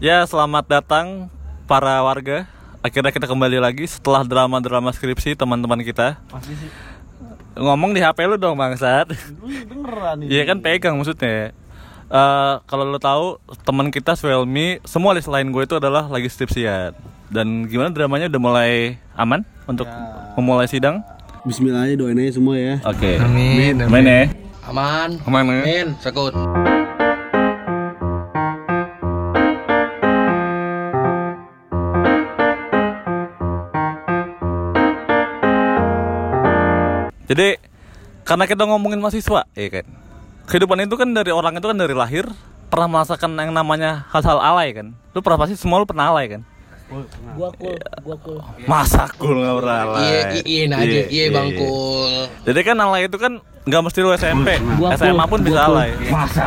Ya, selamat datang para warga. Akhirnya kita kembali lagi setelah drama-drama skripsi teman-teman kita. Pasti sih. Ngomong di HP lu dong, bangsat. Beneran ini. Iya kan pegang maksudnya. Eh, kalau lu tahu teman kita Swelmi, semua list lain gue itu adalah lagi skripsian. Dan gimana dramanya udah mulai aman untuk Ya. memulai sidang? Bismillah aja doain aja semua ya. Oke. Amin. Main ya. Aman. Aman ya. Amin. Sekut. Jadi karena kita ngomongin mahasiswa, ya kan. Kehidupan itu kan dari orang itu kan dari lahir pernah merasakan yang namanya hal-hal alay kan. Lu pernah pasti semua lu pernah alay kan. Gua cool, gua cool. Masa cool nggak pernah alay. Iya, iya aja. Iya, Bang Kul. Jadi kan alay itu kan nggak mesti lu SMP, Gua SMA pun bisa alay.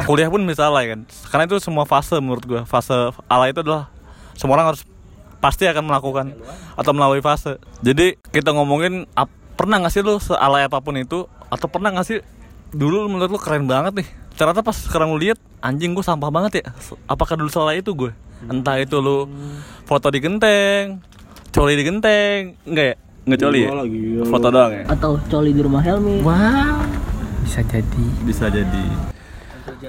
Kuliah pun bisa alay kan. Karena itu semua fase menurut gua. Fase alay itu adalah semua orang harus pasti akan melakukan atau melalui fase. Jadi kita ngomongin pernah nggak sih lu sealay apa pun itu atau pernah nggak sih dulu menurut lu keren banget nih. Ternyata pas sekarang lu lihat anjing gue sampah banget ya. Apakah dulu salah itu gue? Entah itu lu foto di genteng, coli di genteng, enggak ya? Enggak coli ya? Foto doang ya? Atau coli di rumah Helmi. Wow. Bisa jadi. bisa jadi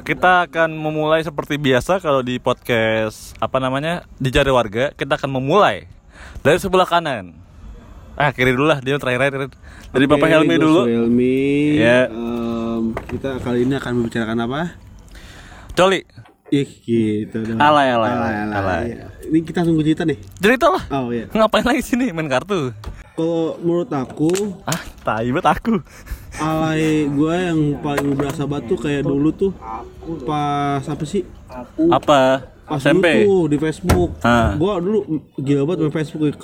kita akan memulai seperti biasa kalau di podcast apa namanya di jari warga kita akan memulai dari sebelah kanan ah kiri dulu lah dia terakhir terakhir dari bapak Oke, Helmi dulu Helmi. Ya. Em, kita kali ini akan membicarakan apa? coli Ih, gitu dong. Alay, alay, alay, alay. alay. Ini kita sungguh cerita nih. cerita lah Oh iya. ngapain lagi sini main kartu Kalau menurut aku, ah tai banget aku alay gue yang paling berasa batu kayak dulu tuh pas apa sih? apa Pas SMP dulu tuh di Facebook. Ah. Gua dulu gila banget main Facebook ya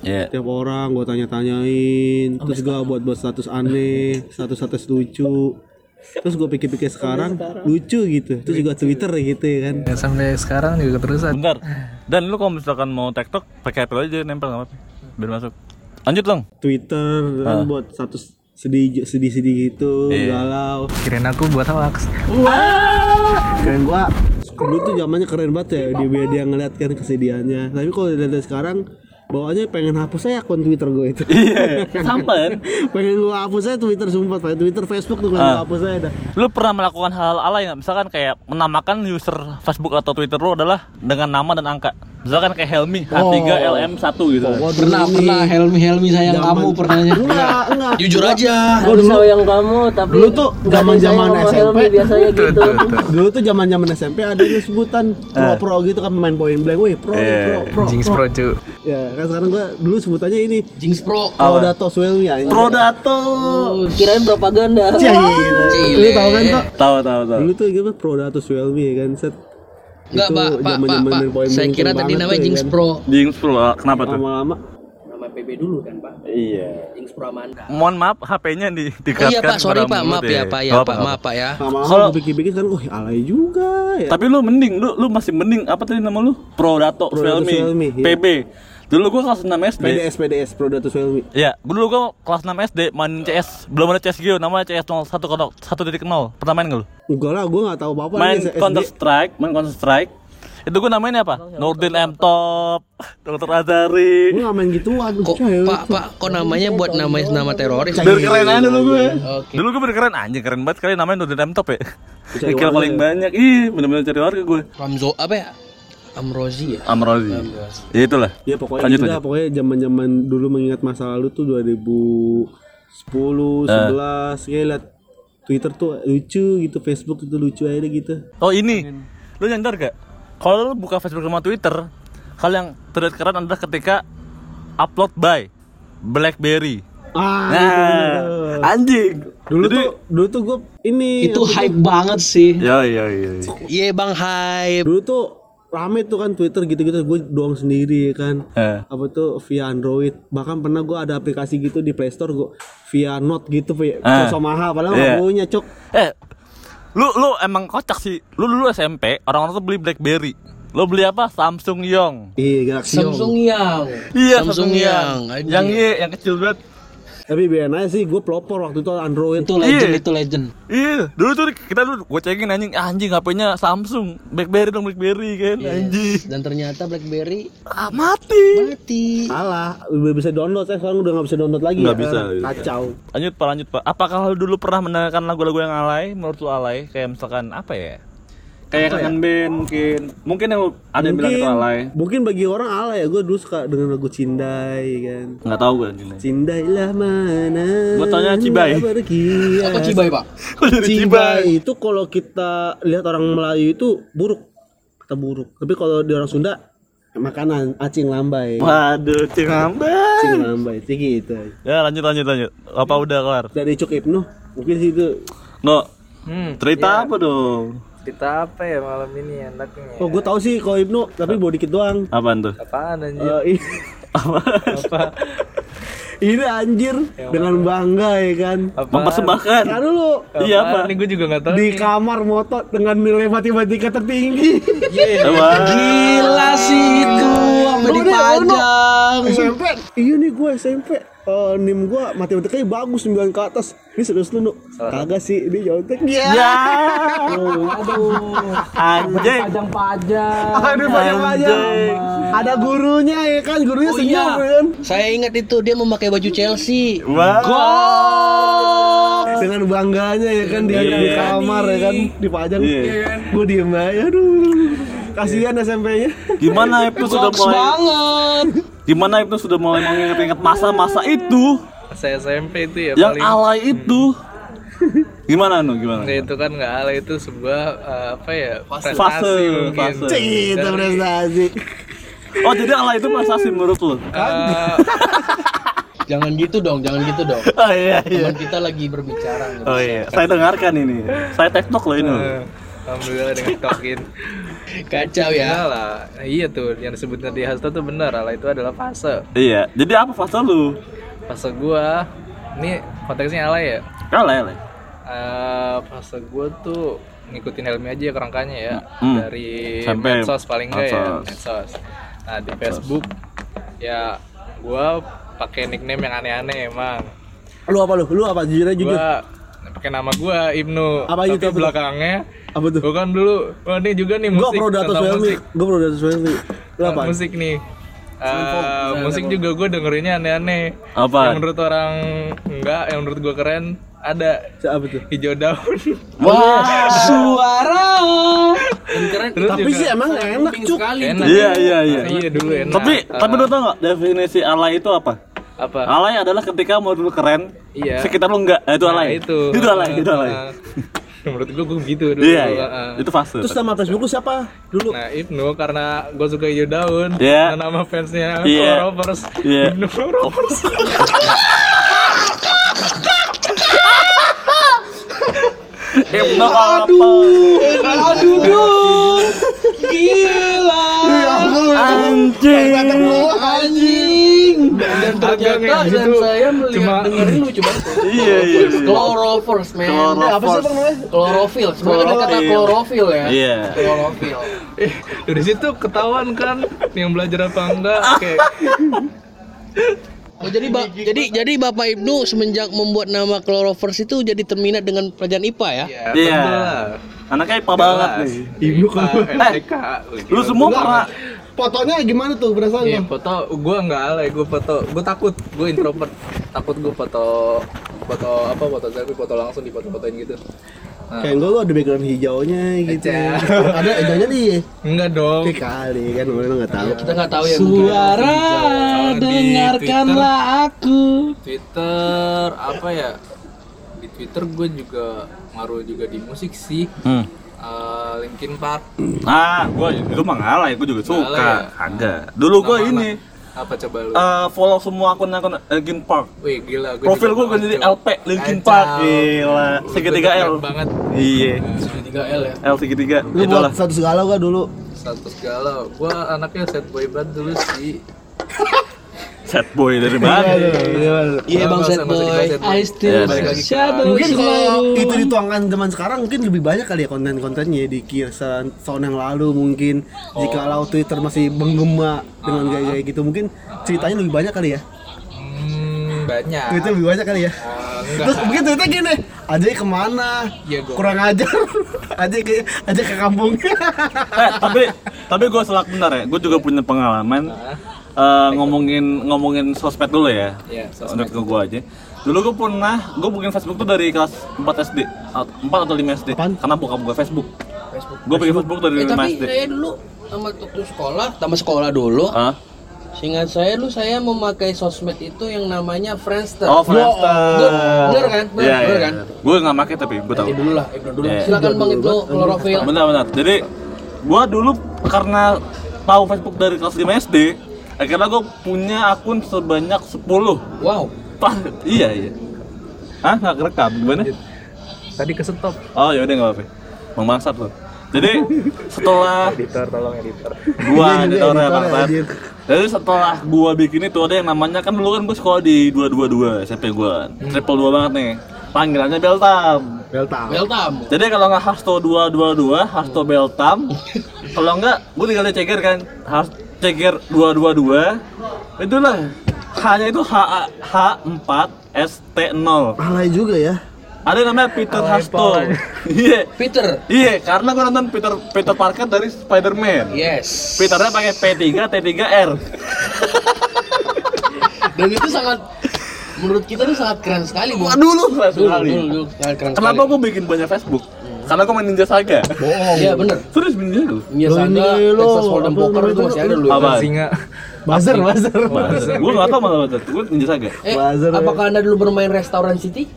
ya Tiap orang gua tanya-tanyain, terus gua buat buat status aneh, status-status lucu. Terus gue pikir-pikir sekarang lucu gitu. Terus juga Twitter gitu ya kan. Ya, sampai sekarang juga keterusan. bentar dan lu kalau misalkan mau tiktok pakai Apple aja nempel nggak apa biar masuk lanjut dong Twitter kan buat status sedih sedih-sedih gitu, Iya. galau. Kirain aku buat hoax. Keren gua dulu tuh zamannya keren banget ya dia dia ngeliat kan kesedihannya. Tapi kalau dari sekarang bawaannya pengen hapus aja akun Twitter gue itu. iya sampai pengen gua hapus aja Twitter sumpah, pengen Twitter Facebook tuh Ah. gua hapus aja dah. lu pernah melakukan hal alay nggak misalkan kayak menamakan user Facebook atau Twitter lu adalah dengan nama dan angka misalkan kayak Helmi H3LM1 gitu Pernah, pernah Helmi Helmi sayang kamu pernahnya. Enggak, enggak. Jujur aja. Gua dulu yang kamu tapi Dulu tuh sayang sama SMP. Helmi biasanya gitu. dulu tuh zaman-zaman SMP ada yang sebutan pro-pro gitu kan pemain point blank. Wih, pro, pro, pro. Jinx pro. Pro cu. Ya, kan sekarang gua dulu sebutannya ini Jinx Pro. Pro Dato Swelmi ya. Prodato Kirain propaganda. Cih, gitu. Lu tahu kan toh? tahu tahu tahu Dulu tuh gitu Pro Dato Swelmi kan set. Enggak, Itu Pak, Pak, Pak, Pak. Saya kira tadi namanya tuh, ya Jinx kan. Pro. Jinx Pro kenapa tuh Lama-lama Nama PB dulu kan, Pak. iya Jinx Pro Amanda. mohon maaf HP-nya di Oh dikasihkan iya Pak, sorry Pak, maaf ya Pak ya Pak, maaf Pak ya. Kalau- gua pikir-pikir kan, wah alay juga ya. tapi lu mending lu lu masih mending apa tadi nama lu Prodato Prodato Felmi Felmi, iya. PB dulu gua kelas 6 SD PDS PDS Pro Dato Swelmi. Ya, dulu gua kelas 6 SD main CS, belum ada CS Geo, namanya CS 01 1.0. Pernah main nggak lu? Enggak lah, gua nggak tahu apa-apa main. Counter Strike, main Counter Strike. Itu gue namain apa? Nurdin M Top, Dr. Azari. Gua nggak main gituan. Kok coy. Pak, Pak, kok namanya buat namanya nama teroris? Biar keren aja dulu gue. Oke. Dulu gue bener keren anjing, keren banget kali namanya Nurdin M Top ya. Warga paling ya. banyak. Ih, bener-bener cari warga gue. Ramzo apa ya? Amrozi ya? Amrozi. Ya itulah. Ya pokoknya Lanjut, lanjut. pokoknya zaman-zaman dulu mengingat masa lalu tuh 2010, Eh. 11, kayak liat Twitter tuh lucu gitu, Facebook itu lucu aja gitu. Oh ini, lu nyadar gak? Kalau lu buka Facebook sama Twitter, hal yang terlihat keren adalah ketika upload by BlackBerry. Ah, Nah, anjing. dulu Jadi- tuh dulu tuh gue ini Itu apa tuh? hype banget sih. Ya iya iya. iya. Iya Bang hype. Dulu tuh rame tuh kan Twitter gitu-gitu gue doang sendiri ya kan. Eh. Apa tuh via Android. Bahkan pernah gue ada aplikasi gitu di Play Store gue via Note gitu via Eh. mahal padahal Iya. nggak punya cok. Eh, lu lu emang kocak sih. Lu dulu SMP, orang-orang tuh beli BlackBerry. Lu beli apa? Samsung Yong. Iya Galaxy Young. Samsung yang. Iya, Samsung yang. Yang Y, yang kecil banget. Tapi biarin aja sih, gue pelopor waktu itu Android. Itu legend, Iya. itu legend. Iya, dulu tuh kita dulu gue cekin anjing, ah, anjing HP-nya Samsung, BlackBerry dong BlackBerry kan, anjing. Dan ternyata BlackBerry Ah, mati. mati. Salah, udah bisa download, saya sekarang udah nggak bisa download lagi. Nggak ya bisa, kan? bisa. Kacau. Lanjut Pak, lanjut Pak. Apakah lu dulu pernah mendengarkan lagu-lagu yang alay? Menurut lu alay? Kayak misalkan apa ya? Kayak kangen band mungkin. Mungkin yang ada yang bilang itu alay. mungkin bagi orang alay ya, gue dulu suka dengan lagu Cindai kan. Enggak tahu gue anjing. Cindailah mana Gua taunya Cibai. Apa Cibai, Pak? Cibai itu kalau kita lihat orang Melayu itu buruk kata buruk tapi kalau di orang Sunda makanan acing lambai Waduh, cingambang. acing lambai itu gitu Ya lanjut lanjut lanjut. Apa udah kelar? dari Cuk Ibnu mungkin sih itu No. Hmm, Cerita apa dong? Cerita apa ya malam ini enaknya? oh gue tahu sih kalau Ibnu tapi bawa dikit doang Apaan tuh? Apaan anjir? Eh, ini, Apa? Apa? ini anjir dengan bangga ya kan Apa? Mempersembahkan. kan dulu Iya apa? Ini gue juga nggak tahu. di nih. kamar moto dengan nilai matematika tertinggi Apa? Gila sih itu sampai Lu dipajang. SMP iya nih gue SMP Eh, nim gue matematikanya bagus 9 ke atas ini serius lu Nuk? kagak sih ini nyontek ya Ya. Anjing. Pajang-pajang. Aduh banyak banyak. Ada gurunya ya kan, gurunya Oh senyum iya, ya kan. saya ingat itu dia memakai baju Chelsea. Wah. Dengan bangganya ya kan di, di kamar ya kan dipajang. Iya. Gue diem aja, aduh. Kasihan SMP-nya. Gimana itu sudah mulai banget. Gimana itu sudah mulai mengingat-ingat masa-masa itu Saya SMP itu ya yang paling. alay itu. Gimana nu gimana? Nggak, itu kan nggak alay itu sebuah eh, apa ya Fase, mungkin. fase. Itu prestasi. Oh jadi alay itu prestasi menurut lu? Eh, Jangan gitu dong, jangan gitu dong. Oh iya iya. Teman kita lagi berbicara. Oh iya. Saya dengarkan ini. Saya tektok loh ini. eh, Alhamdulillah dengan tokin. Kacau Ya lah, iya tuh yang disebut di Hasto tuh benar, alay itu adalah fase. Iya. Jadi apa fase lu? Fase gua, ini konteksnya alay ya. Alay alay. Eh, fase gua tuh ngikutin Helmi aja ya kerangkanya ya Hmm. dari Sampai medsos paling enggak ya medsos. medsos. Nah di Facebook ya gua pakai nickname yang aneh-aneh emang. Lu apa lu? Lu apa? Jujur aja jujur. Gua pakai nama gua Ibnu. Apa tapi itu, itu? belakangnya Apa tuh? gua kan dulu wah ini juga nih Gua musik. pro Datos tentang Welmi. musik. Gua pro Datos Welmi. Lu apa? musik nih. Eh, musik juga gue dengerinnya aneh-aneh. Apa? Yang menurut orang enggak, yang menurut gue keren ada Siapa tuh? hijau daun. Wah. Suara. Dan keren. Terus Tapi juga sih emang enak, Cuk. enak. Iya iya iya. Iya dulu enak. Tapi tapi lu tau gak definisi alay itu apa? Apa? Alay adalah ketika menurut lu keren, Iya. sekitar lu enggak. Nah, itu Nah, alay. itu. Itu alay, Ah, itu alay. ah. menurut gue gue gitu dulu. Iya iya. Ah. Itu fase. Terus nama Facebook lu siapa? Dulu. Nah Ibnu karena gue suka hijau daun Iya. Dan nama fansnya Iya. Rovers Iya. Ibnu Rovers Ibnu apa? Aduh, duh. Gila. Anjing. Anjing. Dan ternyata dan gitu. saya melihat Cuma- dengerin lucu banget. Iya iya. Chlorophyll, man. Chlorophyll. Apa sih bang namanya? Chlorophyll. Sebenarnya ada kata Chlorophyll. ya. Iya. Chlorophyll. Eh dari situ ketahuan kan Yang belajar apa enggak Kayak Oh jadi ba- jadi jadi Bapak Ibnu semenjak membuat nama Chlorophyll itu jadi terminat dengan pelajaran IPA ya? Ya Iya. tentu lah Anaknya IPA banget nih. Ibnu kan. MTK Lu semua pernah Fotonya gimana tuh perasaan Iya foto gue nggak alay gue foto gue takut gue introvert takut gue foto foto apa foto selfie foto langsung di foto-fotoin gitu nah, Kayak gue lu ada background hijaunya gitu. Aja. ada hijaunya nih. enggak dong Oke kali kan lu nggak tahu. Kita nggak tahu ya. Suara dengarkanlah aku. Twitter apa ya di Twitter gue juga ngaruh juga di musik sih Hmm. Eh, Linkin Park Ah, gua itu mah ngalay, gua juga suka. ya? Kagak. Dulu gua Nama ini anak. apa coba lu eh, follow semua akun-akun Linkin Park. Wih gila gua Profil gua jadi. LP Linkin Kacau. Park. Gila. Segitiga L. banget Iya. 3 L ya. L segitiga. Lu buat satu segala gua dulu. status galau gua anaknya sad boy banget dulu sih Sad boy dari mana? Iya Bang Sad nggak usah Boy. dibahas, Sad Boy. I still Iya, shadow Mungkin kalau itu dituangkan zaman sekarang mungkin lebih banyak kali ya konten-kontennya di kiasan tahun yang lalu mungkin jikalau Twitter masih menggema dengan gaya-gaya gitu mungkin ceritanya lebih banyak kali ya. Hmm, banyak. Itu lebih banyak kali ya. Ah, enggak. Terus mungkin tweetnya gini, Ajay ke mana? Iya, gua. Kurang ajar. Ajay ke Ajay ke kampung. eh, tapi tapi gue selak benar ya gue juga punya pengalaman eh, ngomongin ngomongin sosmed dulu ya Iya, sosmed ke gue aja dulu gue pernah gue bikin Facebook tuh dari kelas 4 SD at- 4 atau 5 SD Apaan? karena bokap gue Facebook Facebook. gue bikin Facebook dari Eh, 5 tapi SD saya dulu sama waktu sekolah, sama sekolah dulu. Hah? Seingat saya lu saya memakai sosmed itu yang namanya Friendster. Oh, Friendster. Good. Bener kan? Bener, Iya, bener iya. kan? Gue nggak pakai tapi gue tahu. Dulu lah, Ibnu dulu. Iya. Silakan Bang Ibnu klorofil. Benar-benar. Jadi gue dulu karena tahu Facebook dari kelas 5 SD, akhirnya gue punya akun sebanyak 10 Wow. Pah, iya iya. Hah, nggak kerekam gimana? Tadi ke stop. Oh ya udah nggak apa-apa. Bang bangsat lo. Jadi setelah Editor, tolong editor. gua Iya, juga editornya editor, anjir. Jadi setelah gua bikin itu ada yang namanya kan dulu kan gua sekolah di 222 SMP gua. Triple dua banget nih. Panggilannya Beltam. Belta. Welcome. Jadi kalau nggak Hasto 222, Hasto Beltam. kalau nggak, gua tinggal di ceger kan. Has ceger 222. Itulah. H-nya itu H H4 ST0. Alay juga ya. Ada yang namanya Peter Alay Hasto. Iya. Peter. Iya, karena gua nonton Peter Peter Parker dari Spider-Man. Yes. Peternya pakai P3, T3R. Dan itu sangat menurut kita itu sangat keren sekali, Bu. Dulu Dulu, sekali. dulu, dulu, sangat keren Kenapa sekali. gua bikin banyak Facebook? Karena gua main Ninja Saga. Iya, bener. Serius main Ninja Saga? Iya, Saga, ini lo, Texas Hold'em Poker itu masih ada dulu. Apa? Singa. Buzzer, buzzer. Gua enggak tahu malah buzzer. Gua Ninja Saga. Eh, Buzzer, apakah Anda dulu bermain Restaurant City?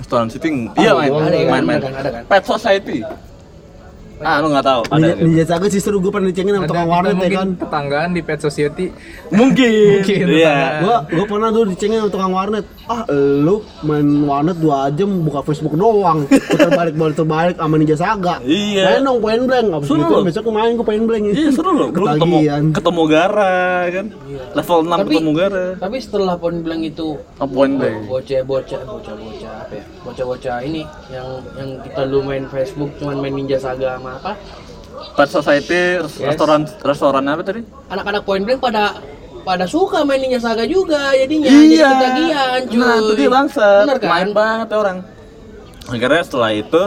Restoran sitting. Iya main. ya, Main main. ada kan, ada kan. Pet Society. Ah, lu nggak tahu. Ada. Ninja, Ninja Saga sih seru gue pernah dicengin sama tukang warnet ya kan. tetanggaan di Pet Society. Mungkin. Mungkin, Iya. Gua gua pernah tuh dicengin sama tukang warnet. Ah, lu main warnet 2 jam buka Facebook doang. Putar balik balik terbalik sama Ninja Saga. Iya. Main dong point blank. Abis Seru gitu besok main gua point blank. Iya seru loh. Dulu ketemu ketemu Gara kan. Level 6 Tapi- ketemu Gara. Tapi setelah Pon bilang itu Oh, point blank. bocah-bocah bocah-bocah apa ya? Bocah-bocah ini yang yang kita lu main Facebook cuman main Ninja Saga sama apa? Pet Society, restoran restoran apa tadi? Anak-anak Point Blank pada pada suka main Ninja Saga juga jadinya Iya. jadi ketagihan cuy. Nah, itu dia bangsa. Kan? Main banget ya orang. Akhirnya setelah itu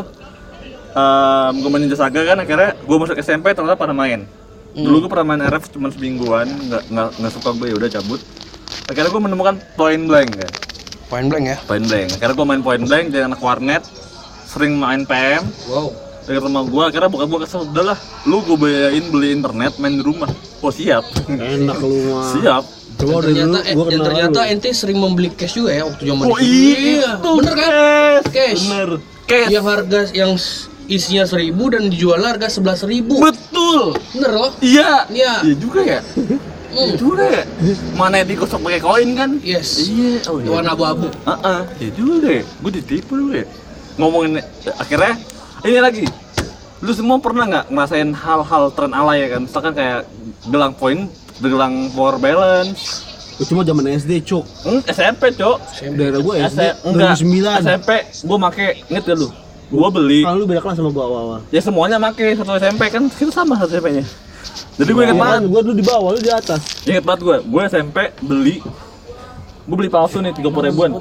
em gue main Ninja Saga kan akhirnya gue masuk SMP ternyata pada main. Hmm. Dulu gue pernah main RF cuma semingguan, nggak nggak suka gue ya udah cabut. Akhirnya gue menemukan Point Blank kan. Point Blank ya. Point Blank. Akhirnya gue main Point Blank jadi anak warnet, sering main PM Wow. dari rumah gue. Akhirnya bukan gue kesel, udah lah, lu gue bayain beli internet main di rumah. Oh siap, Enak lu mah. siap. Coba dari dulu ternyata eh, gua dan kenal ternyata lu. ente sering membeli cash juga ya waktu zaman Oh itu. iya, bener kan? Cash. Cash. Bener. Cash. Yang harga yang isinya seribu dan dijual harga sebelas ribu. Betul. Bener loh. Iya. Iya. Iya juga ya. Iya juga ya. Mana digosok pakai koin kan? Yes. Iya. Oh iya. Warna abu-abu. Heeh. Iya juga deh. Gue ditipu ya. Ngomongin akhirnya ini lagi. Lu semua pernah nggak ngerasain hal-hal tren alay ya kan? Misalkan kayak gelang poin, gelang power balance. Gua cuma zaman SD, Cuk. Hmm, SMP, Cok. Daerah gua SD enggak. 2009. SMP gua make inget gak lu? Gua beli. Kalau lu beda kelas sama gua awal-awal. Ya semuanya make satu SMP kan kita sama satu SMP-nya. Jadi gue inget Iya banget. gua dulu di bawah, lu di atas. Ingat banget gue, gue SMP beli Gue beli palsu nih, 30 ribuan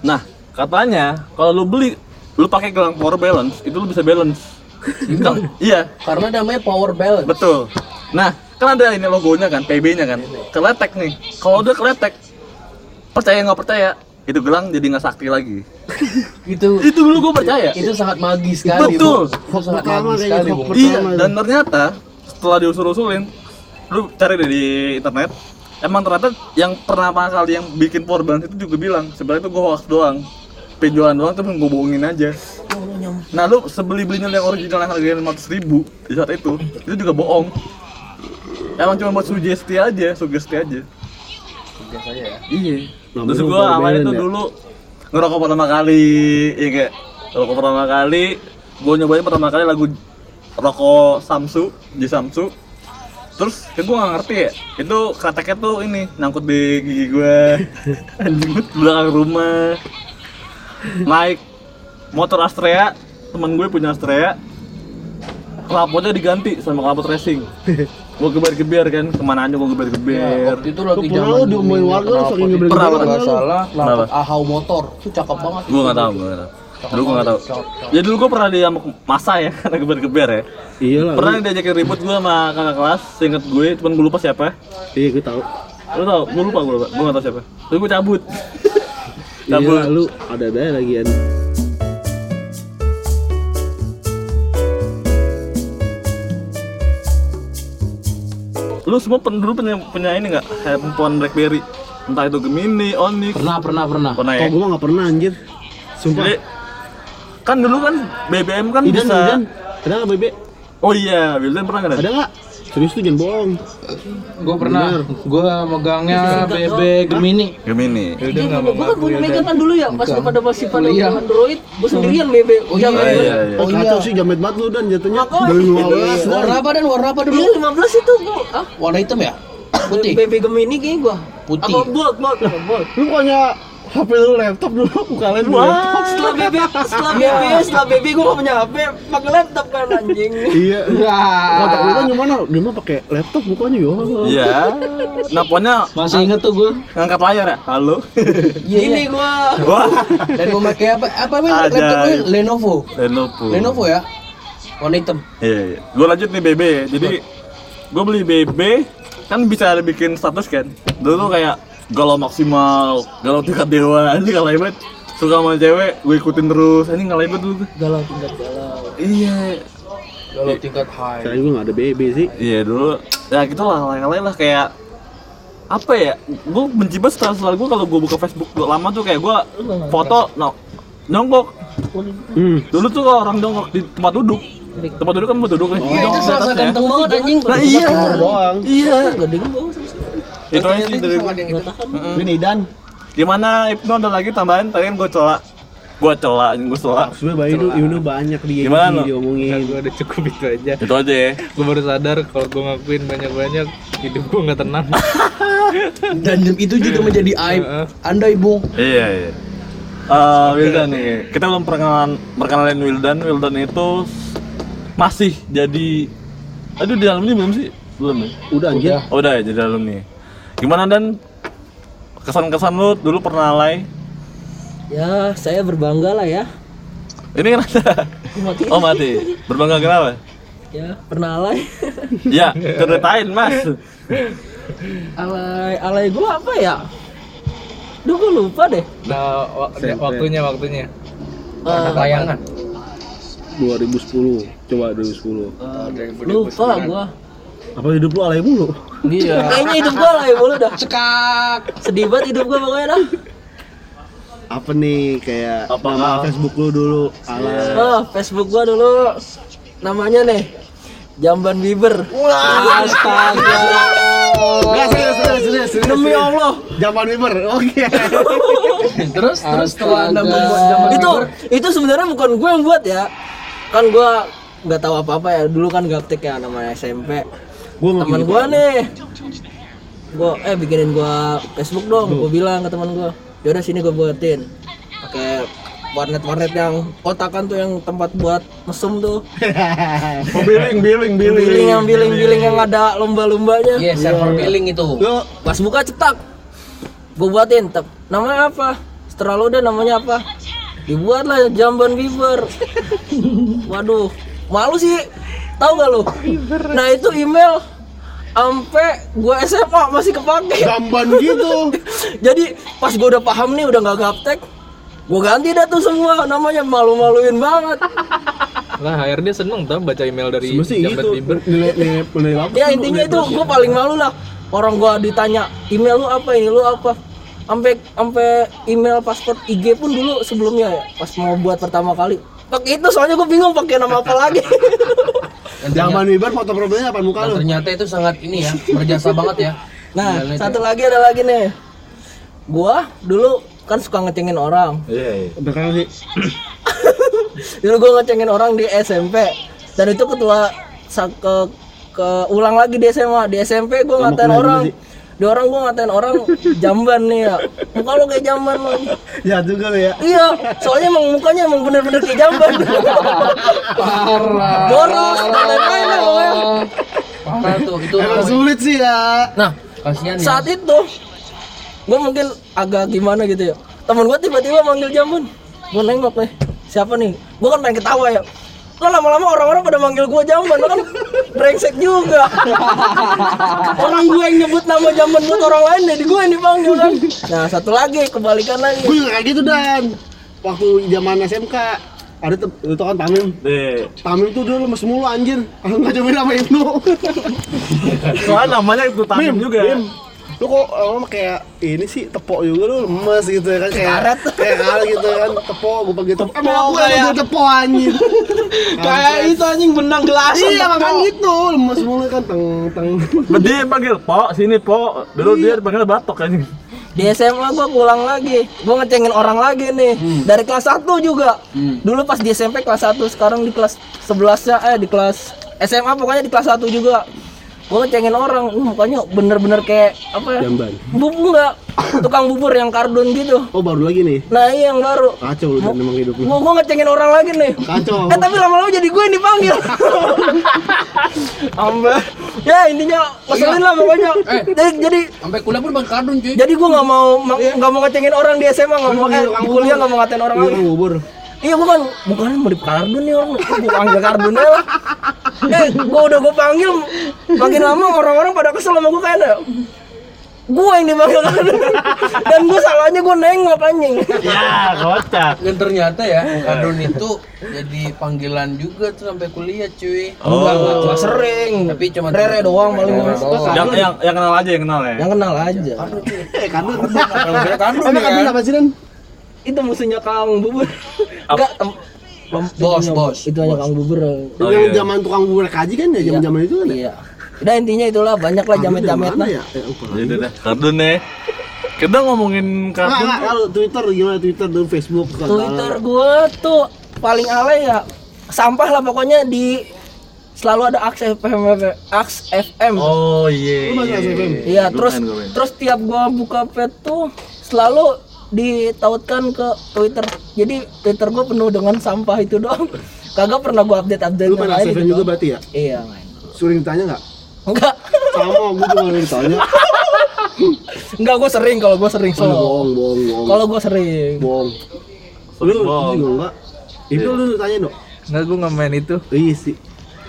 Nah, katanya kalau lu beli Lu pakai gelang power balance, itu lu bisa balance Kalau- Iya, Karena namanya power balance. betul Nah, kan ada ini logonya kan, PB nya kan Keletek nih, kalau udah keletek Percaya nggak percaya, itu gelang jadi nggak sakti lagi Itu Itu dulu gue percaya itu sangat magis sekali. Betul. Bu. Itu Hoax sangat magis sekali. Iya, dan ternyata setelah diusul-usulin, lu cari deh di internet, emang ternyata yang pertama kali yang bikin balance itu juga bilang sebenarnya itu gue hoax doang, penjualan doang tapi gue bohongin aja. Nah lu sebeli belinya yang original yang harganya lima ribu di saat itu, itu juga bohong. Emang cuma buat sugesti aja, sugesti aja. Ya. Iya. Terus gue awalnya tuh ya? dulu ngerokok pertama kali, ya kayak ngerokok pertama kali, gue nyobain pertama kali lagu rokok Samsu di Samsu. Terus kan gue gak ngerti ya, itu kreteknya tuh ini nyangkut di gigi gue, anjing di belakang rumah. Naik motor Astrea, temen gue punya Astrea. knalpotnya diganti sama knalpot racing. Gue geber-geber kan ke mana aja gue geber-geber. Waktu itu lagi zaman lu diomongin warga lu saking ngeber Pernah, salah, knalpot ahau motor. Itu cakep banget. gue nggak tahu gue nggak tahu dulu gue nggak tahu ya dulu gue pernah diamuk masa ya karena geber-geber ya Iya lah. pernah diajakin ribut gue sama kakak kelas seinget gue cuman gue lupa siapa Iya gue tahu. lu tau gue lupa gue lupa gue nggak tahu siapa tapi gue cabut Iya cabut lu ada-ada lagi kan. lu semua pen, dulu punya punya ini nggak handphone BlackBerry entah itu Gemini, Onyx, Pernah, pernah, pernah. pernah ya? Kok gua mah nggak pernah anjir. Sumpah. Jadi kan dulu kan BBM kan Idan, bisa Idan. Ada nggak bebe? Oh iya, Wildan pernah nggak? Ada nggak? Serius tuh jangan bohong. Gue pernah, gue megangnya BB Gemini. Gemini. Udah nggak Gue kan punya Mega kan dulu ya, pas pada masih pada Kuliah. Android, gue sendirian BB. Oh iya, Oh, iya, iya. Oh, kacau sih jamet banget lu dan jatuhnya. Makanya. Dari 15 dan. Warna apa dan warna apa dulu? Iya 15 itu gua. Ah, Warna hitam ya? Putih. BB Gemini kayaknya gua. Putih. Apa bold, bold, bold. Lu bukannya HP lu laptop dulu buka lain dulu laptop. Setelah BB, setelah BB, setelah BB gua gak punya HP, pakai laptop kan anjing. Iya. Kotak lu kan gimana? Dia mah pakai laptop bukannya ya. Iya. Pokoknya Masih inget tuh gue. ngangkat layar ya. Halo. Ini gua. Wah. Dan gue pakai apa? Apa Ada. laptopnya? Lenovo. Lenovo. Lenovo ya? Warna hitam. Iya, iya. Gue lanjut nih BB. Jadi gue beli BB kan bisa ada bikin status kan. Dulu tuh kayak galau maksimal, galau tingkat dewa. Ini kalau hebat suka sama cewek, gue ikutin terus. Ini ngalah hebat dulu tuh. Galau tingkat galau. Iya. Kalau tingkat high. Saya juga nggak ada BB sih. Iya dulu. Ya gitu lah, ngalah lah kayak apa ya? Gue benci banget setelah setelah gue kalau gue buka Facebook gua lama tuh kayak gue foto no, nyongkok. Hmm. Dulu tuh kalau orang jongkok di tempat duduk. Tempat duduk kan buat duduk nih. Iya, itu di serasa atasnya. ganteng banget anjing. Nah iya. doang. Iya. Gak. Itu aja sih dari gue. Tahan. Ini Dan. Gimana Ibnu ada lagi tambahan? Tadi kan gue celak. Gue celak, gue celak. Sebenernya Bayu itu Ibnu banyak dia Gimana, lo? diomongin. gue udah cukup itu aja Itu aja ya. gue baru sadar kalau gue ngakuin banyak-banyak hidup gue nggak tenang Dan itu juga menjadi aib. Anda ibu. Iya iya. Eh Wildan nih, kita belum perkenalan perkenalan Wildan. Wildan itu masih jadi, aduh di dalam ini belum sih? Belum ya? Udah anjir. Oh, udah ya jadi dalam nih. Gimana dan kesan-kesan lu dulu pernah alay? Ya, saya berbangga lah ya. Ini kan ada. Mati. Oh mati. Berbangga kenapa? Ya, pernah alay. Ya, ceritain mas. alay, alay gua apa ya? Duh, gua lupa deh. nah wa- SMP. waktunya waktunya Eh, Layangan. 2010. Coba 2010. lupa gua. Apa hidup lu alay mulu? Iya. Kayaknya hidup gua alay mulu dah. Sekak. Sedih banget hidup gua pokoknya dah. Apa nih kayak Apa? nama Facebook lu dulu alay. Oh, Facebook gua dulu namanya nih Jamban Bieber. Astaga. Enggak serius serius serius. serius. Demi Allah. Zaman Bieber. Oke. Terus terus setelah anda membuat zaman itu itu sebenarnya bukan gue yang buat ya kan gue nggak tahu apa apa ya dulu kan gaptek ya namanya SMP Gua nggak teman gitu. gue nih. Gue eh bikinin gue Facebook dong gue bilang ke teman gue yaudah sini gue buatin. Pakai warnet warnet yang kotakan tuh yang tempat buat mesum tuh. Oh billing, billing, billing. Yang billing billing yang ada lomba lombanya Iya, server billing itu. Pas buka cetak. Gue buatin tep. Namanya apa? Setelah lo udah namanya apa? Dibuatlah jamban beaver waduh malu sih tahu gak lo nah itu email sampai gue SMA masih kepake. Jamban gitu. jadi pas gue udah paham nih udah nggak gaptek gue ganti dah tuh semua. Namanya malu-maluin banget. Lah HRD seneng tau baca email dari Jambat gitu. Bieber. Nilai nilai nilai apa? ya intinya itu gue paling malu lah. Orang gua ditanya email lu apa ini? Lu apa? Sampai sampai email paspor IG pun dulu sebelumnya ya pas mau buat pertama kali. Pakai itu soalnya gue bingung pakai nama apa lagi Zaman Bieber foto profilnya apa muka lu? ternyata itu sangat ini ya, berjasa banget ya. nah itu. satu lagi ada lagi nih gua dulu kan suka ngecengin orang Iya, iya. Sih. dulu gua ngecengin orang di SMP dan itu ketua ke ke ulang lagi di SMA di SMP gua ngatain orang di orang gua ngatain orang jamban nih ya muka lo kayak jamban lo Ya juga lo ya. iya soalnya emang mukanya emang bener-bener kayak jamban Parah. boros lain-lain lah pokoknya Parah tuh itu. Emang sulit sih ya. nah Kasihan ya. saat itu gue mungkin agak gimana gitu ya temen gue tiba-tiba manggil jamban gue nengok nih siapa nih gue kan pengen ketawa ya lo lama-lama orang-orang pada manggil gue jamban lo kan brengsek juga. Orang gue yang nyebut nama jamban buat orang lain jadi gue yang dipanggil kan? Nah satu lagi kebalikan lagi. Gue juga kayak gitu dan. Waktu zaman SMK ada tuh itu kan Tamim? Deh. Tamim tuh dulu lemes mulu anjir. Kalau nggak cobain sama Ibnu. Soalnya namanya itu Tamim juga. Bim, lu kok lama kayak ini sih tepok juga lu lemes gitu ya kan kayak karet. kayak karet gitu kan tepok gue panggil tepok. Emang aku kayak- tepok anjir kayak itu anjing benang gelas iya makan gitu lemes mulu kan teng teng. Dia panggil Po, sini Po. Dulu dia panggil batok kan. di SMA gua pulang lagi. Gua ngecengin orang lagi nih. Dari kelas 1 juga. Dulu pas di SMP kelas 1 sekarang di kelas 11 ya eh di kelas SMA pokoknya di kelas 1 juga gua ngecengin orang uh, mukanya bener-bener kayak apa ya jamban. bubur enggak tukang bubur yang kardun gitu. Oh baru lagi nih? Nah iya yang baru. Kacau lu dan emang hidup lu. gua, gua ngecengin orang lagi nih. Kacau. Eh tapi lama-lama jadi gue yang dipanggil. Ambe. Ya intinya ngeselin lah pokoknya. Jadi, jadi Sampai kuliah pun pakai kardun cuy. jadi gue nggak mau nggak mau ngecengin orang di SMA nggak mau eh, di kuliah nggak mau ngatain orang Lu lagi. bubur iya bukan. Bukan mau di kardun nih orang. Gue panggil kardun aja lah. Eh gue udah gue panggil. Makin lama orang-orang pada kesel sama gue kayaknya gue yang dipanggil kardun. Dan gue salahnya gue nengok anjing. Ya, kocak. Dan ternyata ya kardun itu jadi panggilan juga tuh sampai kuliah cuy. Oh. Nggak sering Tapi cuma rere doang paling. Yang yang yang kenal aja yang kenal ya. yang kenal aja. Eh kardun. Kalau kira kardun emang ya. kardun kan. apa sih dan itu musuhnya kang bubur enggak Bos, bos. itu hanya kang bubur Oh, yang iya. zaman tukang bubur kaji kan ya zaman zaman itu kan ya iya udah intinya itulah banyak lah jamet jamet Kardun lah dari mana ya? Eh. Jadi deh, kardun nih. Kita ngomongin kardun. nggak, kalau Twitter gimana Twitter dan Facebook kan Twitter gua tuh paling alay ya sampah lah pokoknya di selalu ada Aks FM Aks FM Oh iya. SFM? iya Gue terus main, gue main. terus tiap gua buka pet tuh selalu ditautkan ke Twitter. Jadi Twitter gua penuh dengan sampah itu doang. Kagak pernah gua update update lu main SFM juga berarti ya? Iya main. Sering ditanya nggak? Enggak. Sama gue juga sering ditanya enggak gua sering kalau gua sering solo. bohong bohong bohong. Kalau gua sering. Bohong. Lu juga enggak itu lu tanya dong. Enggak gue nggak main itu. iya sih.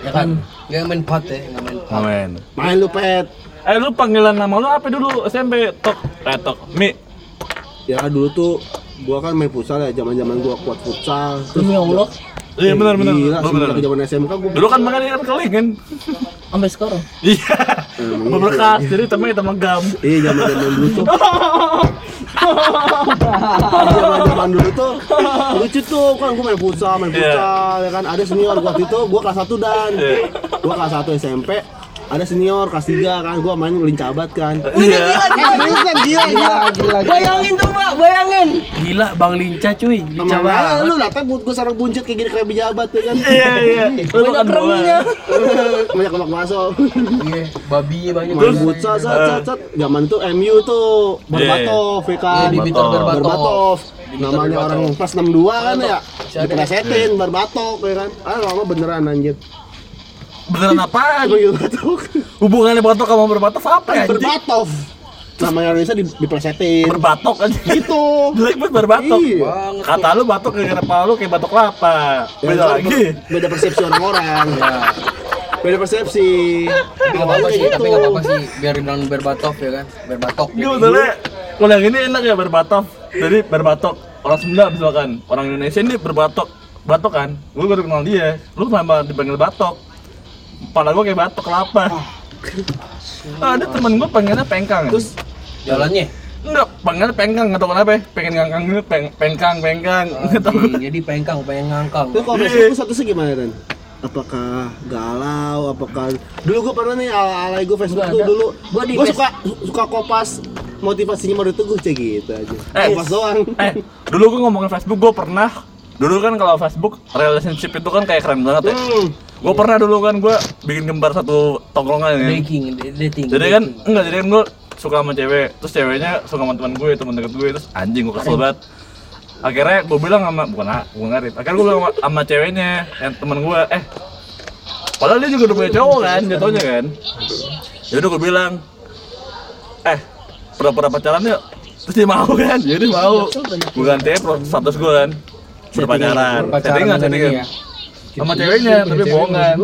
Ya kan. Gak main pat ya, nggak main pat. Amin. main. Lu pet. Eh lu panggilan nama lu apa dulu? SMP? Tok, eh Tok, Mi. Ya dulu tuh gua kan main futsal ya zaman zaman gua kuat futsal terus demi Allah Iya benar benar. gila benar. zaman SMK gua Dulu kan makan ikan keling kan. sampai sekarang Iya. Berbekas jadi temennya temen gam. iya zaman zaman dulu tuh zaman zaman dulu tuh lucu tuh kan gua main futsal main Iya. futsal ya kan ada senior gua waktu itu gua kelas 1 dan Iya. gua kelas 1 SMP ada senior kelas 3 kan gua main lincabat kan. Iya. Gila gila gila. Bayangin tuh pak bayangin. Gila Bang Linca cuy. Linca Emang banget. lu datang buat gua sarang buncit kayak gini kayak pejabat ya kan? Iya iya. Lu banyak remnya banyak lemak bakso. Iya, babi banyak. main futsal sat sat sat. Zaman itu MU tuh Berbatov ya kan? Iya, Berbatov. Namanya orang plus 62 kan ya? Siapa? dipelesetin Berbatov ya kan? Ah lama beneran anjir Beneran? Emang gitu Berbatov Hubungannya batok sama berbatok apa ya? Berbatov namanya Indonesia di, dipelesetin Berbatok aja. itu Jelek banget berbatok. Iya. Banget. Kata lu batok kayak kepala lu kayak batok kelapa. Ya, Beda lagi. beda persepsi orang-orang beda persepsi Tapi nggak apa-apa sih, tapi nggak apa-apa sih. Biar bilang berbatov ya kan. Berbatok. Gue sebenernya kalau yang ini enak ya berbatok. Jadi berbatok orang Sunda misalkan orang Indonesia ini berbatok batok kan. Gue baru kenal dia. Lu sama dipanggil batok. Kepala gue kayak batok kelapa. Ah, ada temen gue pengennya pengkang. Terus Jalannya. enggak pengennya pengkang nggak tahu kenapa. ya. Pengen ngangkang gitu, peng, pengkang pengkang. Nggak tahu. Anjing, Jadi pengkang, pengen ngangkang. Lu kalau Facebook lu statusnya gimana Dan? Apakah galau? Apakah dulu gue pernah nih ala alay gue Facebook tuh dulu. Gua di Gue Face- suka suka kopas motivasinya baru teguh cek gitu aja. Eh, kopas doang. Eh, dulu gue ngomongin Facebook, gue pernah Dulu kan kalau Facebook relationship itu kan kayak keren banget ya. Hmm. Gue pernah dulu kan gue bikin gambar satu tongkrongan ya. Dating, dating. Jadi kan enggak jadi kan gue suka sama cewek terus ceweknya suka sama teman gue teman deket gue terus anjing gue kesel banget. Akhirnya gue bilang sama bukan ah, bukan Arif. Akhirnya gue bilang sama, sama ceweknya yang teman gue eh padahal dia juga udah punya cowok kan jatuhnya kan. Ya udah gue bilang eh pura-pura pacaran yuk. Terus dia mau kan? Jadi mau. Gue ganti pro status gue kan. Berpacaran Pacaran. settingan settingan. ya. Sama ceweknya tapi bohongan.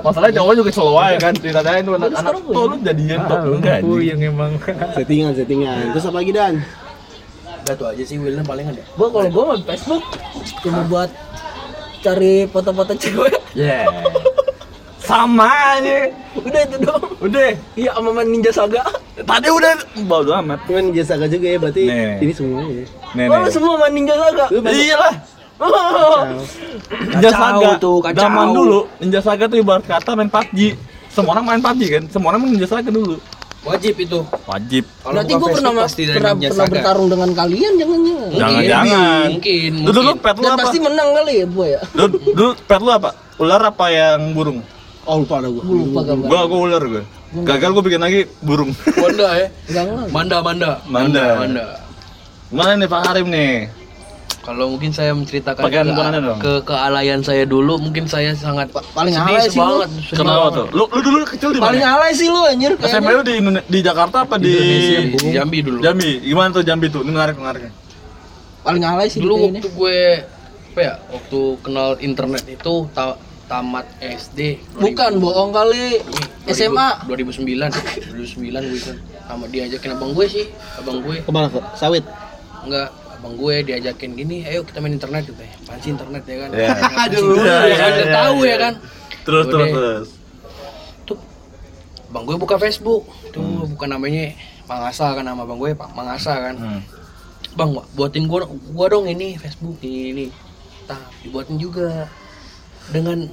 masalahnya cowoknya juga selawain kan? Ditanyain tuh anak-anak tuh lu jadian tuh enggak Aku anjing. yang emang. Settingan settingan. Terus apa lagi dan? Udah tuh aja sih William palingan ya. Gua kalau gua main Facebook. Cuma buat cari foto-foto cewek. yeah sama aja. Udah itu dong. udah. Iya sama main Ninja Saga. tadi udah bodo amat. Cuman jasa juga ya berarti Nih. ini nih Oh, lu nih. semua main Ninja Saga. iya lah Oh. Ninja Saga tuh, kacau. zaman dulu Ninja Saga tuh ibarat kata main PUBG semua orang main PUBG kan semua orang main Ninja Saga dulu Wajib itu. wajib Kalau Berarti buka gua pernah pasti pernah, pernah Saga. bertarung dengan kalian jangan jangan. jangan jangan Mungkin, dulu dulu pet lu Dan apa pasti menang kali ya, Bu ya. dulu, dulu pet lu apa ular apa yang burung oh lupa ada gua Gua lupa gambar. gua gua ular gua gagal gua bikin lagi burung Wanda ya. Jangan. Manda, Manda. Manda. Manda. mana nih Pak Harim nih Kalau mungkin saya menceritakan ke, dong. ke kealayan saya dulu, mungkin saya sangat paling sedih alay sih lu. banget. sedih kenapa tuh lu lu dulu kecil di Paling mana alay sih lu anjir SMP lu di di Jakarta apa di Di Jambi dulu. Jambi gimana tuh Jambi tuh ini menarik menarik Paling alay sih Dulu waktu gue apa ya? Waktu kenal internet itu ta- tamat SD. Bukan bohong kali. SMA. 2009. 2009 gue kan sama diajakin abang gue sih, abang gue ke mana kok sawit enggak abang gue diajakin gini ayo kita main internet gitu ya. Apaan sih internet ya kan? Iya. aduh. iya, ya, iya, tahu iya. ya kan? Terus terus terus. Tuh bang gue buka Facebook. Tuh bukan namanya Mangasa kan nama bang gue Pak Mangasa kan. Hmm. bang buatin gua gua dong ini Facebook ini ini. Tak dibuatin juga. Dengan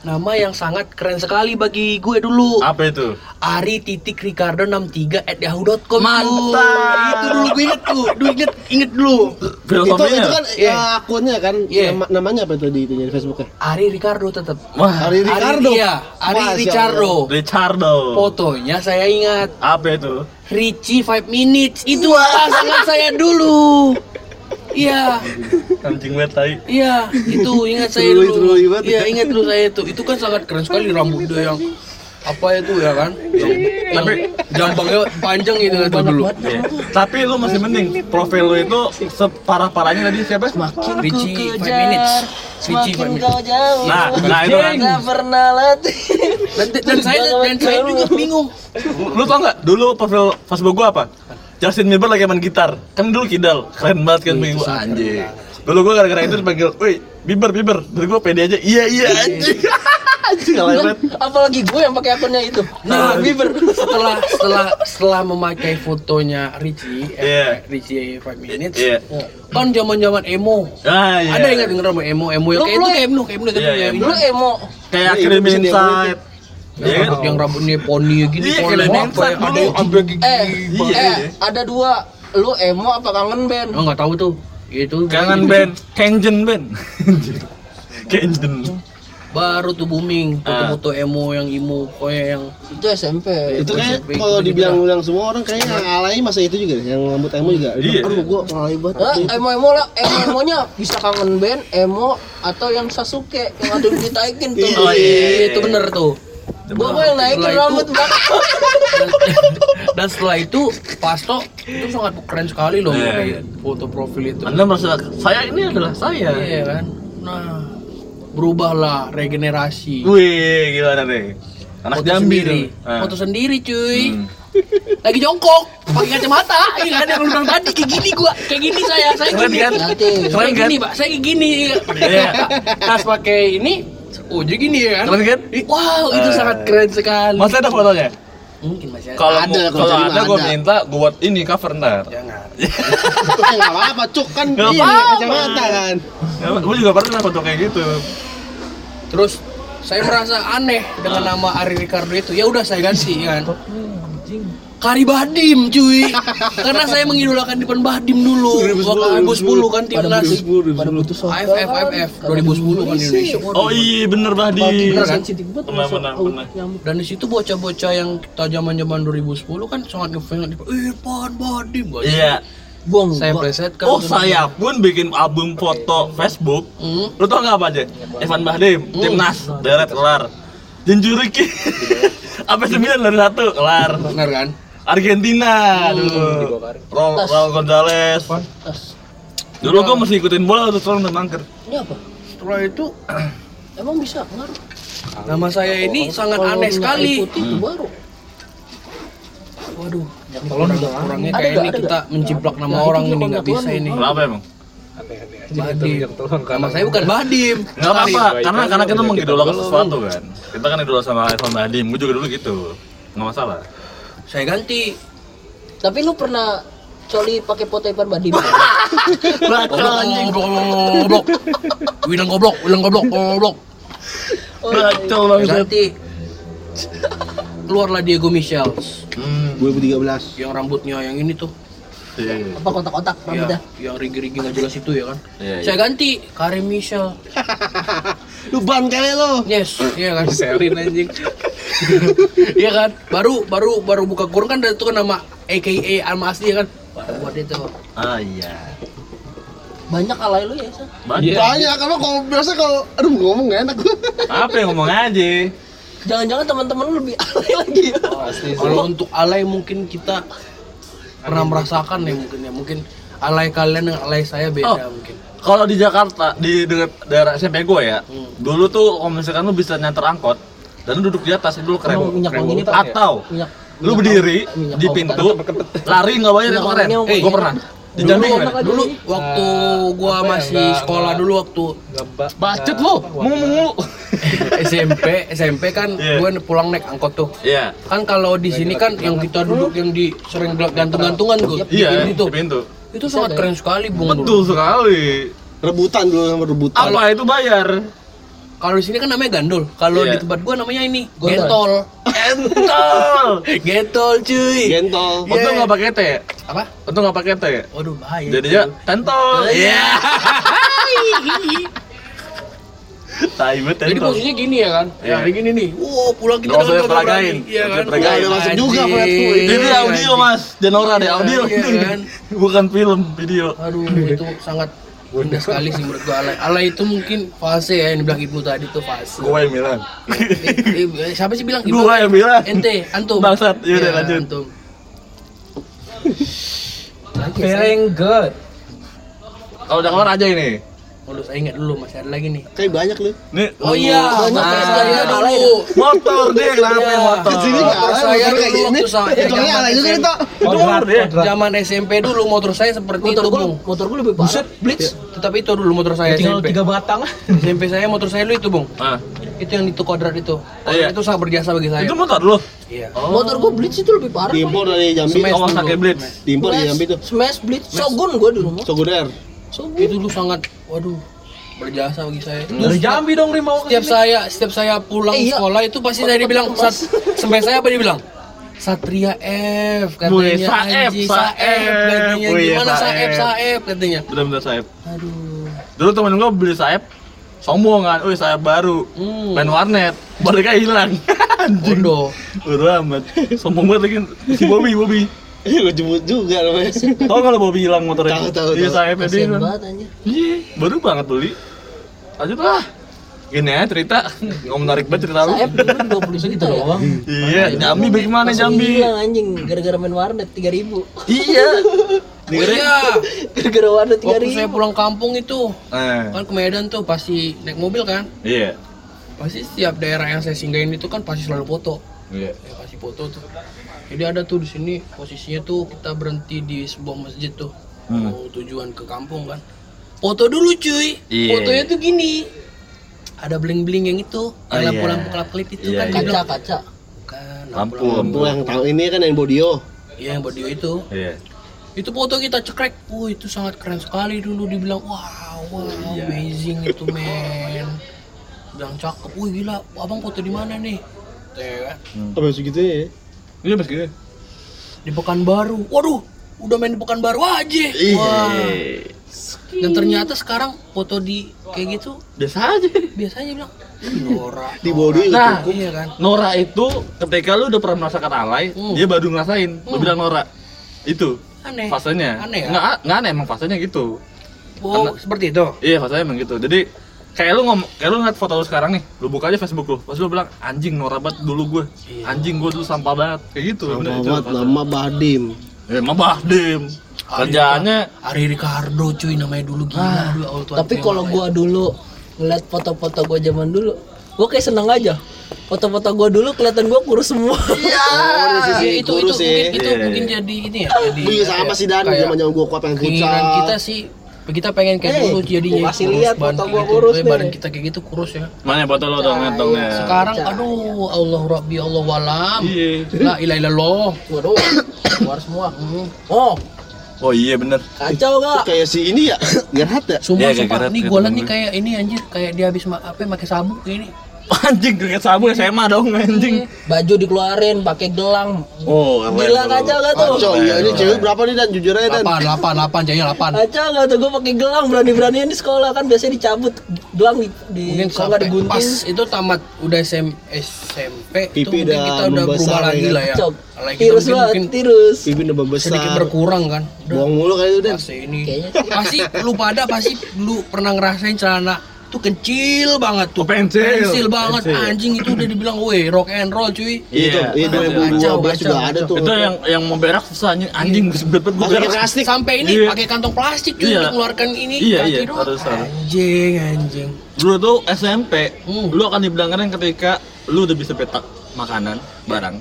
nama yang sangat keren sekali bagi gue dulu. Apa itu? Ari titik Ricardo 63 at yahoo.com Mantap. itu dulu gue inget tuh. Dulu inget inget dulu. Itu itu kan Iya. eh, akunnya kan? Iya. Nama- namanya apa tuh di itunya di Facebooknya? Ari Ricardo tetap wah. Ari Ricardo? Ari, iya, Ari Masya Ricardo. Ricardo. Fotonya saya ingat. Apa itu? Richie 5 minutes. Itu pasangan saya dulu iya anjing banget tai Iya, itu ingat saya dulu. Iya, ya. ingat dulu saya itu. Itu kan sangat keren sekali rambut dia yang apa itu ya kan? Yang, yang jambangnya panjang gitu kan dulu. Iya. tapi lu masih mending profil lu itu separah parahnya tadi siapa Makin ku Richie, five kejar, minutes. Semakin five minutes. kau jauh. nah nah itu kan Gak pernah latih. Dan, dan saya dan saya juga bingung. lu tau nggak dulu profil Facebook gua apa Justin Bieber lagi main gitar. Kan dulu kidal keren banget kan Wih, pengen sangat anjing dulu gua gara-gara itu dipanggil woi Bieber Bieber. Dari gua pede aja. Iya iya anjing. Anjing banget. Apalagi gue yang pakai akunnya itu. Nah, Bieber. Setelah setelah setelah memakai fotonya Richie, Iya. eh, Richie 5 minutes, iya. kan zaman-zaman emo. ah iya. Ada ingat denger sama emo, emo yang Lu- kayak itu kayak emo, kayak emo Iya, iya. Lu emo. kayak Iya, Inside Iya yang, kan? yang rambutnya poni gini, Iya, poni apa ya, ada dulu. yang sampai gigi. Eh, Iya, eh, iya. ada dua. Lu emo apa kangen band? Oh nggak tahu tuh. Itu kangen band Kenjen band Kenjen baru tuh booming Ah. foto-foto emo yang emo pokoknya yang Itu SMP. itu kayak kalau dibilang bilang semua orang kayaknya yang alay masa itu juga yang rambut emo juga Iya. aduh gua alay banget Eh, emo emo lah, emo emonya bisa kangen band, emo atau yang Sasuke yang ada ditaikin tuh. Oh, iya. itu bener tuh Gua gua yang naikin rambut dan, dan setelah itu Pasto itu sangat keren sekali loh pakai iya. foto profil itu anda merasa saya ini adalah saya iya kan nah berubahlah regenerasi wih gimana nih anak foto Jambi sendiri. Ah. foto sendiri cuy Hmm. lagi jongkok pakai kacamata iya kan yang bilang tadi kayak gini gua kayak gini saya saya gini kan? Kayak kan? gini pak saya gini pakai Iya. tas pakai ini oh jadi gini ya kan Keren kan? Wow itu Eh. sangat keren sekali Masih ada fotonya? mungkin masih ada Kalau Ada, kalau ada gue minta gue buat ini cover ntar. jangan eh nggak apa-apa cuk kan ini apa-apa. kacamata kan gue juga pernah foto kayak gitu. Terus saya merasa aneh dengan nama Ari Ricardo itu. Ya udah saya ganti kan. Kari Badim cuy. Karena saya mengidolakan Dipan Badim dulu. Waktu 2010 kan timnas. Pada soccer AFF AFF 2010 kan di Indonesia. Oh iya bener. Bener kan? Dan di situ bocah-bocah yang kita zaman-zaman 2010 kan sangat ngefans Irfan Badim Gua- Iya. Gua Saya preset kan Oh saya pun bikin album foto Facebook. Hmm. Lu tau nggak apa aja? Evan Bahdim, timnas, deret kelar. Jinjuriki. Apa sembilan dari satu kelar. Bener kan? Argentina, aduh. Raul, Raul Gonzalez. Dulu gua masih ikutin bola terus orang udah mangker. Ini apa? Setelah itu Emang bisa ngaruh? nama saya ini sangat aneh sekali. itu baru. Waduh, kurang, kurangnya Ada kayak ini kita menciplak nama Nah, orang itu ini nggak bisa ini. Kenapa emang? Badim. Nama saya bukan Badim. Nggak apa-apa, karena karena kita mengidolakan sesuatu kan. Kita kan idola sama Evan Bahdim, gua juga dulu gitu. Nggak masalah. Saya ganti. Tapi lu pernah coli pakai foto Ipan Badim? Baca anjing. Goblok. Wilang goblok, wilang goblok, goblok. Baca Saya banget. ganti. Keluarlah Diego Michels 2013 yang rambutnya yang ini tuh. Iya. apa kotak-kotak Ya, rambutnya? yang rigi-rigi nggak jelas itu ya kan. Iya, iya. Saya ganti Karim Michel. Lu ban kali lo Yes, iya kan. Selin anjing. Iya kan? Baru baru baru buka kurung kan itu kan nama AKA nama asli ya kan. Baru buat itu. Ah iya. Banyak alay lu ya, San? Banyak. Banyak karena kalau biasa kalau aduh ngomong gak enak gue Apa yang ngomong aja? Jangan-jangan teman-teman lu lebih alay lagi ya. Kalau untuk alay mungkin kita pernah merasakan ya mungkin ya mungkin alay kalian dengan alay saya beda Oh. mungkin. Kalau di Jakarta di dekat daerah SMP gue ya, Hmm. dulu tuh kalau misalkan lu bisa nyantar angkot dan lu duduk di atas itu lu keren. Minyak Keren wangi. Pak? Atau Minyak lu berdiri minyak di pintu, lari nggak bayar keren. wanginya Eh, gue pernah. Dulu, keren. dulu waktu gua masih sekolah dulu waktu Ngebak. Bacet lu, ngomong mulu. SMP SMP kan Iya. gue pulang naik angkot tuh. Iya. Kan kalau di sini kan yang kita duduk yang di sering gantung-gantungan tuh. di Iya, pintu. di pintu. Itu sangat keren sekali Bung. dulu. Betul sekali. rebutan dulu sama rebutan Apa itu bayar? Kalau di sini kan namanya gandul. Kalau Iya. di tempat gua namanya ini Gondol. gentol. Entol. Gentol cuy. gentol Untung nggak pakai T. ya? Apa? Untung nggak pakai T. ya? Waduh bahaya. Jadi ya tentol. Iya. Tai banget Jadi posisinya gini ya kan? Iya. Ya, gini nih. Wow, pulang kita nggak peragain. Iya kan? peragain. Udah masuk juga Anjing. Fredku. Ini Iya, audio mas, Janora deh audio Iya, kan? Bukan film, video. Aduh, itu sangat indah sekali sih menurut gua alay. Alay itu mungkin fase ya yang dibilang Ibnu tadi tuh fase. Gue yang bilang. Eh, eh, siapa sih bilang? Gua yang bilang. Ente, antum. Bangsat, yaudah, Ya, lanjut. Antum. Feeling good. Kalau udah keluar aja ini. Waduh, saya ingat dulu masih ada lagi nih. kayak banyak lu Nih. Oh iya, banyak motor ya, saya dulu. Motor dia kenapa Iya. yang motor? Di sini nggak Motor saya kayak gini. Itu zaman alay juga. Itu motor. Zaman SMP dulu motor saya seperti Motor itu, Bung. motor gua lebih parah. Blitz, tetapi itu dulu motor saya Tinggal SMP. tiga batang. SMP saya motor saya dulu itu, Bung. Ah, Itu yang itu kodrat itu. Kodrat Iya. itu sangat berjasa bagi saya. itu motor lu. Iya. Motor gua Blitz itu lebih parah. diimpor dari Jambi Smash Oh, blitz. diimpor dari Jambi tuh Smash Blitz Shogun gua di rumah. Shogun. Itu dulu sangat waduh berjasa bagi saya. Itu Dari Jambi dong Ri mau ke setiap sini. saya setiap saya pulang Eh, iya. sekolah itu pasti saya dibilang sat, sampai saya apa dibilang Satria F Wih, katanya Saef, anjing Saef. Saef katanya Wih, gimana Saef Saef. Saef katanya Bener-bener sayap. aduh Dulu temen gue beli sayap, sombong kan, wih sayap baru, Hmm. main warnet, baliknya hilang. Anjing. bodoh Udah amat. Sombong banget lagi si Bobby, Bobby. Gue jemput juga namanya Tau kalau Bobby hilang motornya? Tahu, tahu, Iya tahu. sayapnya dia. Kasian hilang. banget anjir. Iya, baru banget beli. Lanjut lah. Gini ya cerita, nggak menarik banget cerita lu. Saeb dulu 20 segitu doang. Iya, Jambi bagaimana Jambi? Hilang anjing gara-gara main warnet 3000. Iya. oh iya Gara-gara warnet waktu saya 3000. pulang kampung itu Eh, kan ke Medan tuh pasti naik mobil kan iya. pasti setiap daerah yang saya singgahin itu kan pasti selalu foto Iya. ya pasti foto tuh jadi ada tuh di sini posisinya tuh kita berhenti di sebuah masjid tuh. Hmm. mau tujuan ke kampung kan. Foto dulu cuy. Iya. fotonya tuh gini. Ada bling bling yang itu Oh, yang iya. lampu-lampu kelap kelip itu Iya, kan Kaca bilang, kaca. bukan Lampu, lampu yang tahu ini kan yang bodio. Iya yang body itu. Iya. itu foto kita cekrek. Wah itu sangat keren sekali dulu dibilang wow wow Iya. amazing itu men. Bilang cakep. Wih gila. Abang foto di mana nih? Tuh, ya kan? apa segitu ya Iya, pas gitu. di Pekanbaru. Waduh, udah main di Pekanbaru aja. Iya. Wah. Dan ternyata sekarang foto di kayak gitu Biasa aja. biasanya bilang "Ih, Nora. Di body Nah, Iya kan? Nora itu ketika lu udah pernah merasakan alay, Hmm. dia baru ngerasain. Lu bilang Nora. Itu Aneh. fasenya. Aneh ya? Nggak, nggak aneh emang fasenya gitu. Oh, seperti itu. Iya, fasenya emang gitu. Jadi kayak lu ngomong, kayak lu ngeliat foto lu sekarang nih, lu buka aja Facebook lu, pas lu bilang anjing Nora banget dulu gue, anjing gue dulu sampah banget, kayak gitu. bener, itu Muhammad fasenya. nama Badim. Eh, emang Bahdim. Kerjaannya Ari Ricardo cuy namanya dulu gila dulu auto Tapi kalau gua dulu ngeliat foto-foto gua zaman dulu, gua kayak seneng aja. Foto-foto gua dulu kelihatan gua kurus semua. Ah, sisi itu kurus itu ya. mungkin itu Iya, mungkin iya. jadi ini ya jadi Iya sama sih Dan, zaman zaman gua kuat futsal. kita sih kita pengen kayak Eh, dulu jadinya kasih kurus, lihat badan foto kayak gua gitu. kurus nih. badan kita kayak gitu kurus ya mana foto lu dong, lihat dong ya. sekarang aduh Allah Rabbi Allah walam Iya. la ilaha illallah Waduh, keluar semua. Oh, Oh iya bener. kacau gak? Kayak si ini ya, Gerhat ya. Sumpah, Iya, sumpah. Nih karet- gue liat nih kayak ini anjir Kayak dia habis ma- apa pakai sabuk kayak ini Anjing kriket sabu SMA dong anjing. Baju dikeluarin, pakai gelang. Oh, Gila kacau gak tuh? Kacau, iya ini cewek berapa nih Dan jujur aja Dan. Lapan, lapan, lapan, jaya lapan Kacau gak tuh? Gue pakai gelang berani-beranian di sekolah kan biasanya dicabut gelang di, di Mungkin kalau nggak digunting. pas itu tamat udah SM, SMP itu Pipi mungkin udah kita udah berubah ya lagi kan? lah ya. Lagi Tirus mungkin, banget, mungkin tirus. Pipi udah membesar. sedikit berkurang kan Udah Buang mulu kali itu Dan. fase ini pasti lu pada pasti lu pernah ngerasain celana tuh kecil banget tuh Oh, pensil. banget Pensil. anjing itu udah dibilang weh rock and roll cuy Iya, iya Kacau, 2012 juga kacau, ada tuh. Itu yang yang mau berak susah anjing anjing sebet banget gue Pakai berak. plastik. sampai ini Iya. pakai kantong plastik cuy Iya. untuk mengeluarkan ini Iya, kaki iya, harus, harus. anjing anjing Dulu tuh SMP, Hmm. lu akan dibilang keren ketika lu udah bisa petak makanan, barang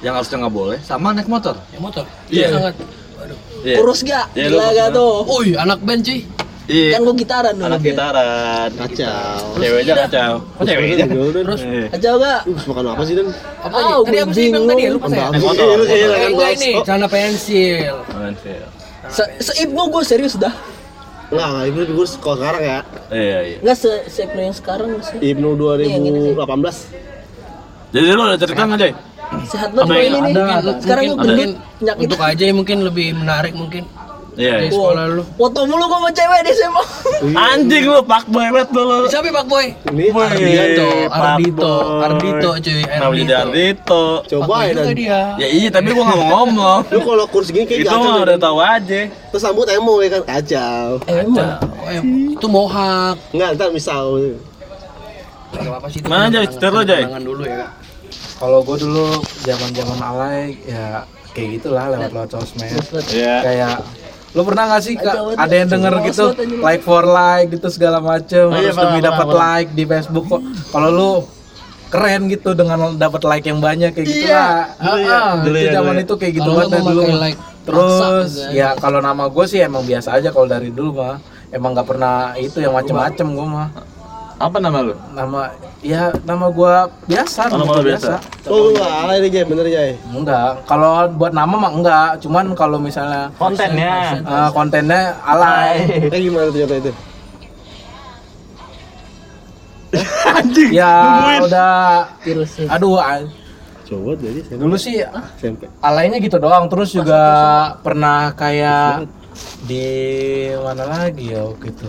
yang harusnya nggak boleh, sama naik motor. ya motor Iya. sangat Waduh. Iya. kurus gak? Iya, Gila gak tuh? Woi, anak band cuy. Iya. Kan gue gitaran dulu. Anak gitaran. Kacau. Ceweknya kacau. Kok ceweknya? Terus Iya. Kacau gak? Terus makan apa sih Dan? Apa Ah, nih? Tadi gua apa sih bilang tadi ya? Lupa saya. Iya, Eh, kan enggak bos. ini, celana pensil. Se Seibnu gue serius dah. Enggak, enggak, Ibnu gue kalau sekarang ya. Iya, iya. Enggak se Seibnu yang sekarang sih. Ibnu Iya, gitu sih. 2018. Jadi lu ada cerita nggak, Jay? Sehat banget gua ini nih. Sekarang gue gendut penyakit. untuk aja ya mungkin lebih menarik mungkin Iya. di iya. sekolah lu. Foto mulu gue sama cewek di SMA. Anjing lu pak boy banget lu. Siapa Pak Boy? Ini. Ardito, Ardito. Ardito cuy, jadi Ardito. Ardito? Coba ya Dan. dia. Ya iya, tapi gua nggak mau ngomong. Lu kalau kurus gini kayak Itu mah Dan. udah tahu aja. Terus rambut emo ya kan kacau. Oh, ya, itu mohak. Enggak, ntar misal sih itu. Mana, kenangan- Cerita lu, Jay. dulu ya. Kalau gue dulu zaman zaman alay ya kayak gitulah lewat-lewat sosmed. Iya. Kayak lu pernah gak sih Kak, ada yang denger gitu like for like gitu segala macem Oh, iya, harus demi pernah, dapat like di Facebook kok. Kalau lu keren gitu dengan dapat like yang banyak kayak gitu lah. Dulu ya, Ah, ya, zaman ya. itu kayak gitu banget dah dulu. like Terus juga. ya kalau nama gue sih emang biasa aja kalau dari dulu mah. Emang nggak pernah itu yang macem-macem gue mah. Apa nama lu? Nama ya nama gue biasa. Oh, nama gua lu biasa. Oh, lu enggak alay nih, Jay, bener Jay. Enggak, kalau buat nama mah enggak, cuman kalau misalnya Kontennya. eh, kontennya alay. Eh gimana tuh contoh itu? Anjing. Ya udah Virus aduh a- Coba jadi SMP. dulu sih SMP. alaynya gitu doang, terus juga pernah kayak di mana lagi ya waktu itu.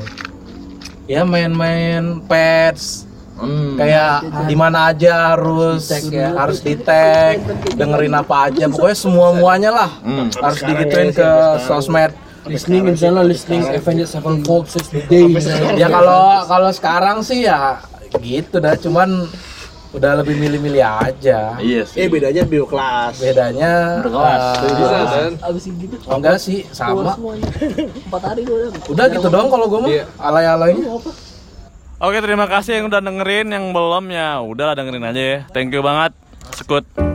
Ya main-main pets Hmm. kayak di mana aja harus harus di tag, dengerin apa aja, pokoknya semua muanya lah Hmm. harus digituin ke sosmed. Listening misalnya listening Avengers Sevenfold Six Day misalnya. ya kalau kalau sekarang sih ya gitu dah cuman udah lebih milih-milih aja Iya sih. Eh bedanya bio kelas. bedanya Berkelas. eh, Bisa kan? Abis gitu. enggak sih Keluar sama semuanya. Empat hari gue udah. udah gitu doang kalau gue mah Iya. alay-alaynya Oke, terima kasih yang udah dengerin, yang belum ya udahlah dengerin aja ya. Thank you banget. Sekut.